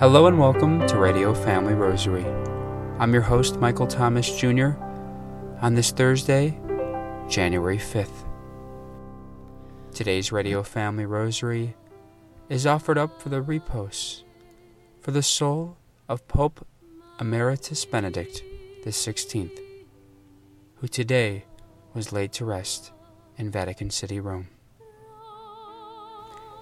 Hello and welcome to Radio Family Rosary. I'm your host, Michael Thomas Jr., on this Thursday, January 5th. Today's Radio Family Rosary is offered up for the repose for the soul of Pope Emeritus Benedict XVI, who today was laid to rest in Vatican City, Rome.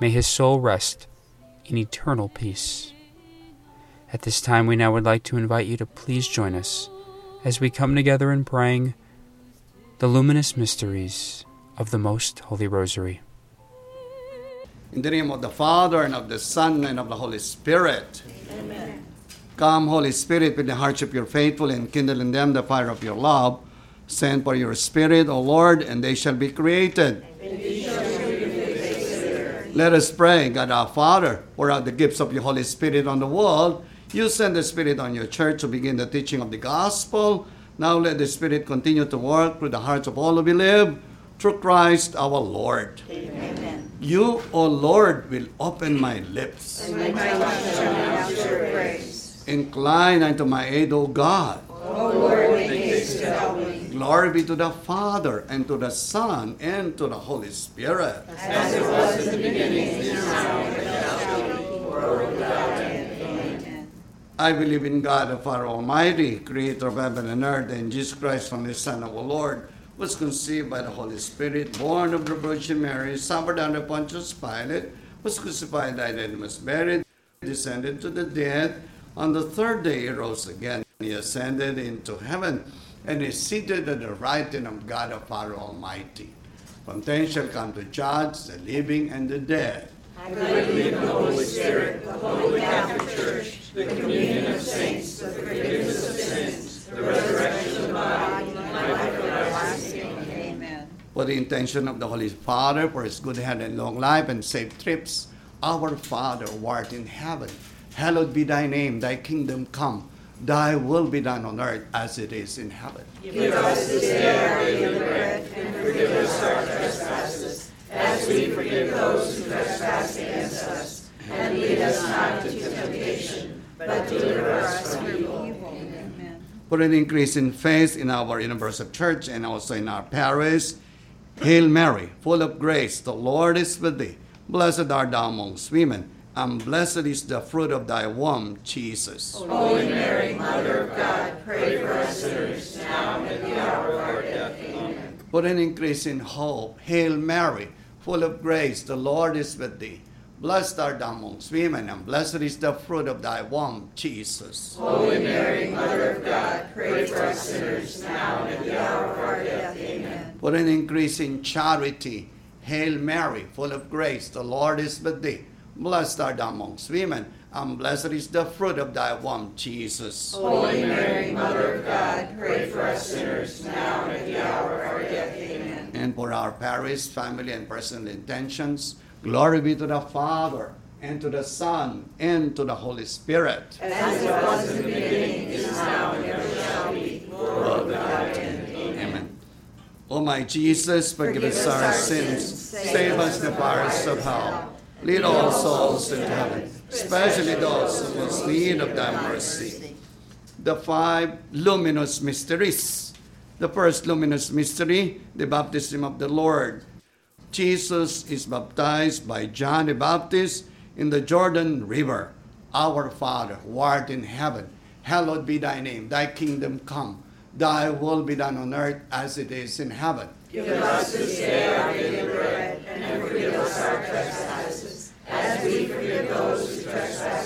May his soul rest in eternal peace. At this time, we now would like to invite you to please join us as we come together in praying the luminous mysteries of the Most Holy Rosary. In the name of the Father, and of the Son, and of the Holy Spirit. Amen. Come, Holy Spirit, with the hearts of your faithful, and kindle in them the fire of your love. Send for your Spirit, O Lord, and they shall be created. Let us pray, God our Father, pour out the gifts of your Holy Spirit on the world. You send the Spirit on your church to begin the teaching of the gospel. Now let the Spirit continue to work through the hearts of all who believe, through Christ our Lord. Amen. You, O Lord, will open my lips. And my shall announce your praise. Incline unto my aid, O God. O Lord, Glory be to the Father, and to the Son, and to the Holy Spirit. As it was in the beginning, is now, and ever shall be, world without end. Amen. I believe in God, the Father Almighty, creator of heaven and earth, and Jesus Christ, only Son of our Lord, was conceived by the Holy Spirit, born of the Virgin Mary, suffered under Pontius Pilate, was crucified, died, and was buried, descended to the dead. On the third day he rose again. He ascended into heaven, and is seated at the right hand of God, the Father Almighty. From thence shall come to judge the living and the dead. I believe in the Holy Spirit, the Holy Catholic Church, the communion of saints, the forgiveness of sins, the resurrection of the body, and life everlasting. Amen. For the intention of the Holy Father, for his good health and long life and safe trips, our Father who art in heaven, hallowed be thy name, thy kingdom come, thy will be done on earth as it is in heaven. Give us this day our daily bread, and forgive us our trespasses, as we forgive those who trespass against us. And lead us not into temptation, but deliver us from evil. Amen. For an increase in faith in our universal church and also in our parish, Hail Mary, full of grace, the Lord is with thee. Blessed art thou amongst women, and blessed is the fruit of thy womb, Jesus. Holy Mary, Mother of God, pray for us sinners, now and at the hour of our death. Amen. For an increase in hope, Hail Mary, full of grace, the Lord is with thee. Blessed art thou amongst women, and blessed is the fruit of thy womb, Jesus. Holy Mary, Mother of God, pray for us sinners, now and at the hour of our death. Amen. For an increase in charity, Hail Mary, full of grace, the Lord is with thee. Blessed art thou amongst women, and blessed is the fruit of thy womb, Jesus. Holy Mary, Mother of God, pray for us sinners, now and at the hour of our death. Amen. And for our parish, family, and personal intentions, glory be to the Father, and to the Son, and to the Holy Spirit. As it was in the beginning, is now, and ever shall be, world without end. Amen. O my Jesus, forgive us our sins, save us the fires of hell. Lead all souls into heaven, especially those who most need of thy mercy. The five luminous mysteries. The first luminous mystery, the baptism of the Lord. Jesus is baptized by John the Baptist in the Jordan River. Our Father, who art in heaven, hallowed be thy name. Thy kingdom come. Thy will be done on earth as it is in heaven. Give us this day our daily bread, and forgive us our trespasses, as we forgive those who trespass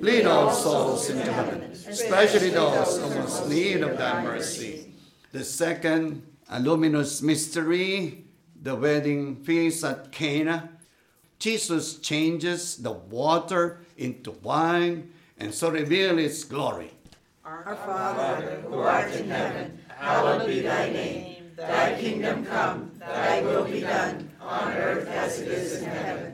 Lead all souls into heaven, especially those who most need of thy mercy. The second, a luminous mystery, the wedding feast at Cana. Jesus changes the water into wine and so reveals its glory. Our Father, who art in heaven, hallowed be thy name. Thy kingdom come, thy will be done, on earth as it is in heaven.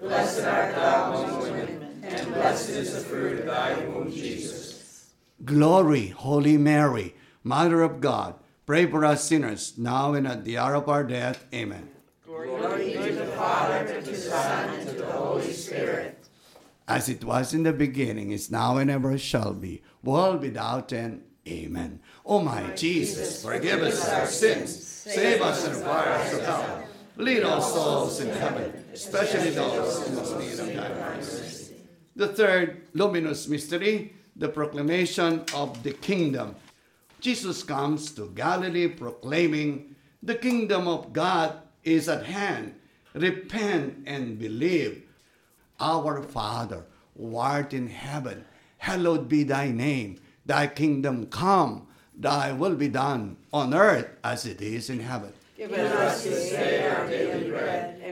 Blessed art thou among women, and blessed is the fruit of thy womb, Jesus. Glory, Holy Mary, Mother of God, Pray for us sinners, now and at the hour of our death. Amen. Glory to the Father, and to the Son, and to the Holy Spirit. As it was in the beginning, is now, and ever shall be, world without end. Amen. O my Jesus, forgive us our sins, save us from the fires of hell. Lead all souls into heaven, especially those in most need of thy mercy. The third luminous mystery, the proclamation of the kingdom. Jesus comes to Galilee proclaiming, The kingdom of God is at hand. Repent and believe. Our Father, who art in heaven, hallowed be thy name. Thy kingdom come, thy will be done on earth as it is in heaven. Give us this day our daily bread,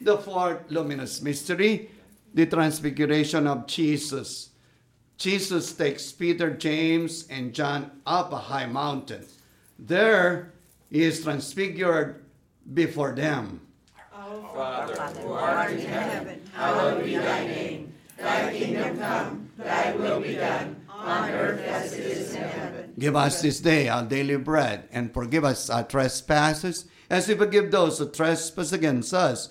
The fourth luminous mystery, the transfiguration of Jesus. Jesus takes Peter, James, and John up a high mountain. There he is transfigured before them. Father, who art in heaven, hallowed be thy name. Thy kingdom come, thy will be done, on earth as it is in heaven. Give us this day our daily bread, and forgive us our trespasses, as we forgive those who trespass against us.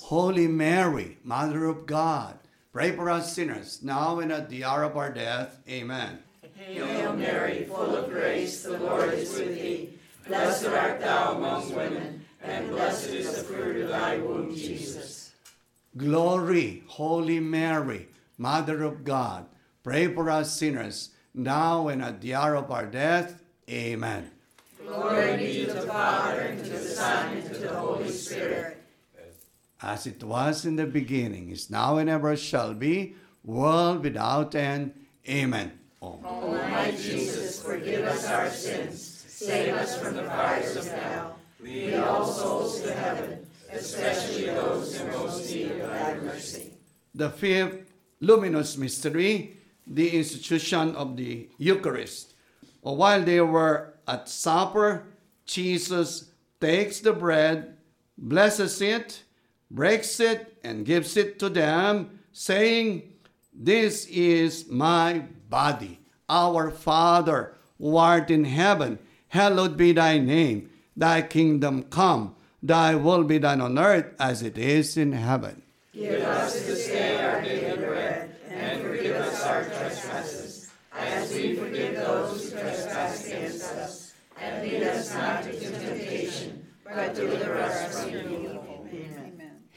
Holy Mary, Mother of God, pray for us sinners, now and at the hour of our death. Amen. Hail Mary, full of grace, the Lord is with thee. Blessed art thou among women, and blessed is the fruit of thy womb, Jesus. Glory, Holy Mary, Mother of God, pray for us sinners, now and at the hour of our death. Amen. Glory be to the Father, and to the Son, and to the Holy Spirit. As it was in the beginning, is now and ever shall be, world without end. Amen. Oh. My Jesus, forgive us our sins, save us from the fires of hell. Lead all souls to heaven, especially those in most need of thy mercy. The fifth luminous mystery, the institution of the Eucharist. While they were at supper, Jesus takes the bread, blesses it, breaks it, and gives it to them, saying, This is my body. Our Father, who art in heaven, hallowed be thy name. Thy kingdom come, thy will be done on earth as it is in heaven. Give us this day our daily bread, and forgive us our trespasses, as we forgive those who trespass against us. And lead us not into temptation, but deliver us from evil. Amen.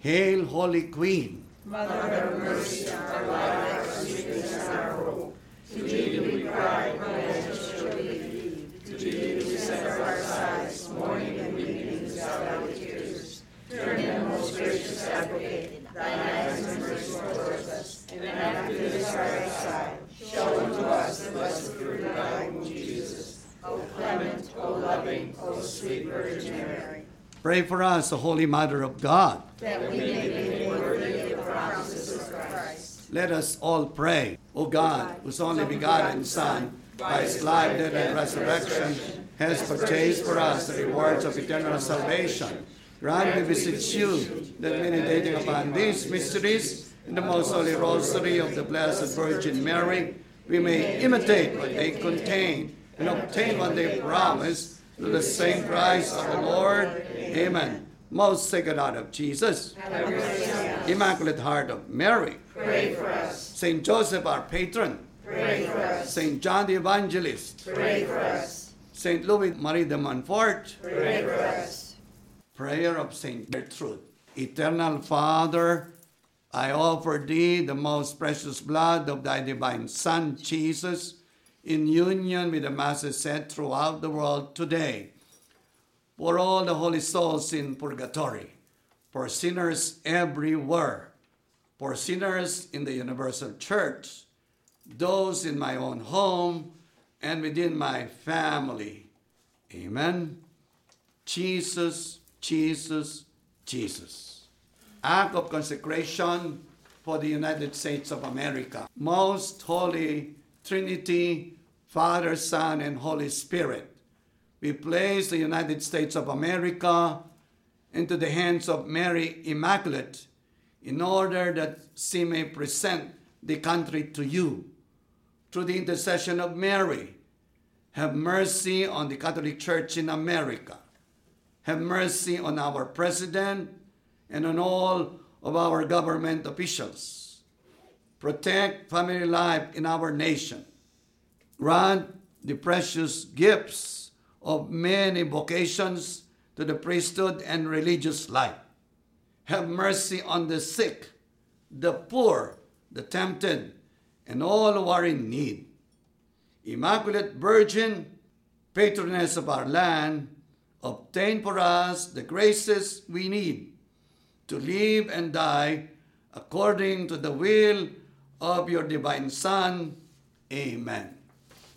Hail, Holy Queen. Mother of mercy, our life, our sweetness, and our hope. To thee do we cry, it shall believe. To thee do we up our sighs, mourning and weeping in valley tears. Turn in, most gracious advocate, thine eyes and mercy towards us, and after this our exile, show unto us the blessed fruit of thy womb, Jesus. O clement, O loving, O sweet Virgin Mary. Pray for us, the Holy Mother of God. That we may be worthy of the promises of Christ. Let us all pray. O God, whose only begotten Son, by his life, death, and resurrection, has purchased for us the rewards of eternal salvation. Grant, we beseech you, that meditating upon these mysteries in the most holy rosary of the Blessed Virgin Mary, we may imitate what they contain and obtain what they promise through the same Christ our Lord. Amen. Most Sacred Heart of Jesus, Immaculate Heart of Mary, Pray for us. Saint Joseph, our patron, Pray for us. Saint John the Evangelist, Pray for us. Saint Louis Marie de Montfort, Pray for us. prayer of Saint Gertrude. Eternal Father, I offer thee the most precious blood of thy divine Son, Jesus, in union with the masses said throughout the world today, for all the holy souls in purgatory, for sinners everywhere, for sinners in the universal church, those in my own home and within my family. Amen. Jesus, Jesus, Jesus. Act of consecration for the United States of America. Most Holy Trinity, Father, Son, and Holy Spirit, we place the United States of America into the hands of Mary Immaculate in order that she may present the country to you. Through the intercession of Mary, have mercy on the Catholic Church in America. Have mercy on our president and on all of our government officials. Protect family life in our nation. Grant the precious gifts of many vocations to the priesthood and religious life. Have mercy on the sick, the poor, the tempted, and all who are in need. Immaculate Virgin, patroness of our land, obtain for us the graces we need to live and die according to the will of your divine Son. Amen.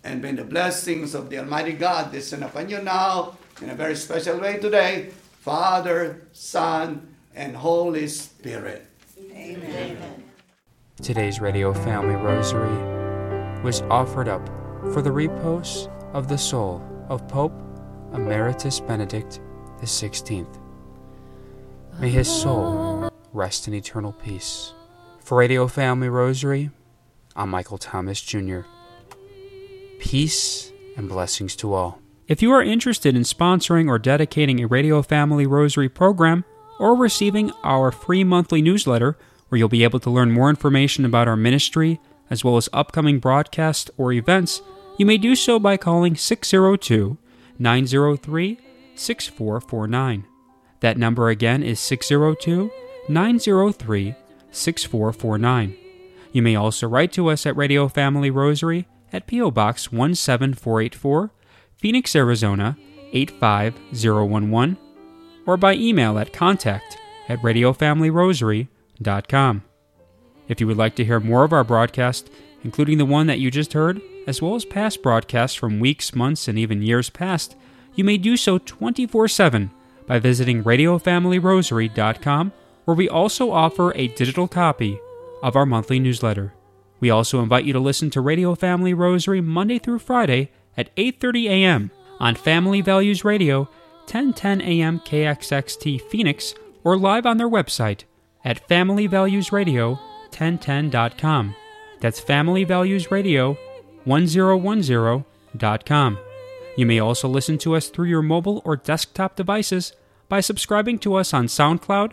And may the blessings of the Almighty God descend upon you now in a very special way today, Father, Son, and Holy Spirit. Amen. Today's Radio Family Rosary was offered up for the repose of the soul of Pope Emeritus Benedict XVI. May his soul rest in eternal peace. For Radio Family Rosary, I'm Michael Thomas Jr. Peace and blessings to all. If you are interested in sponsoring or dedicating a Radio Family Rosary program or receiving our free monthly newsletter, where you'll be able to learn more information about our ministry as well as upcoming broadcasts or events, you may do so by calling 602 903 6449. That number again is 602 903 6449. You may also write to us at Radio Family Rosary at P.O. Box 17484, Phoenix, Arizona 85011, or by email at contact at radiofamilyrosary.com. If you would like to hear more of our broadcast, including the one that you just heard, as well as past broadcasts from weeks, months, and even years past, you may do so 24 7 by visiting radiofamilyrosary.com, where we also offer a digital copy of our monthly newsletter. We also invite you to listen to Radio Family Rosary Monday through Friday at 8:30 a.m. on Family Values Radio, 1010 a.m. KXXT Phoenix, or live on their website at familyvaluesradio1010.com. That's familyvaluesradio1010.com. You may also listen to us through your mobile or desktop devices by subscribing to us on SoundCloud,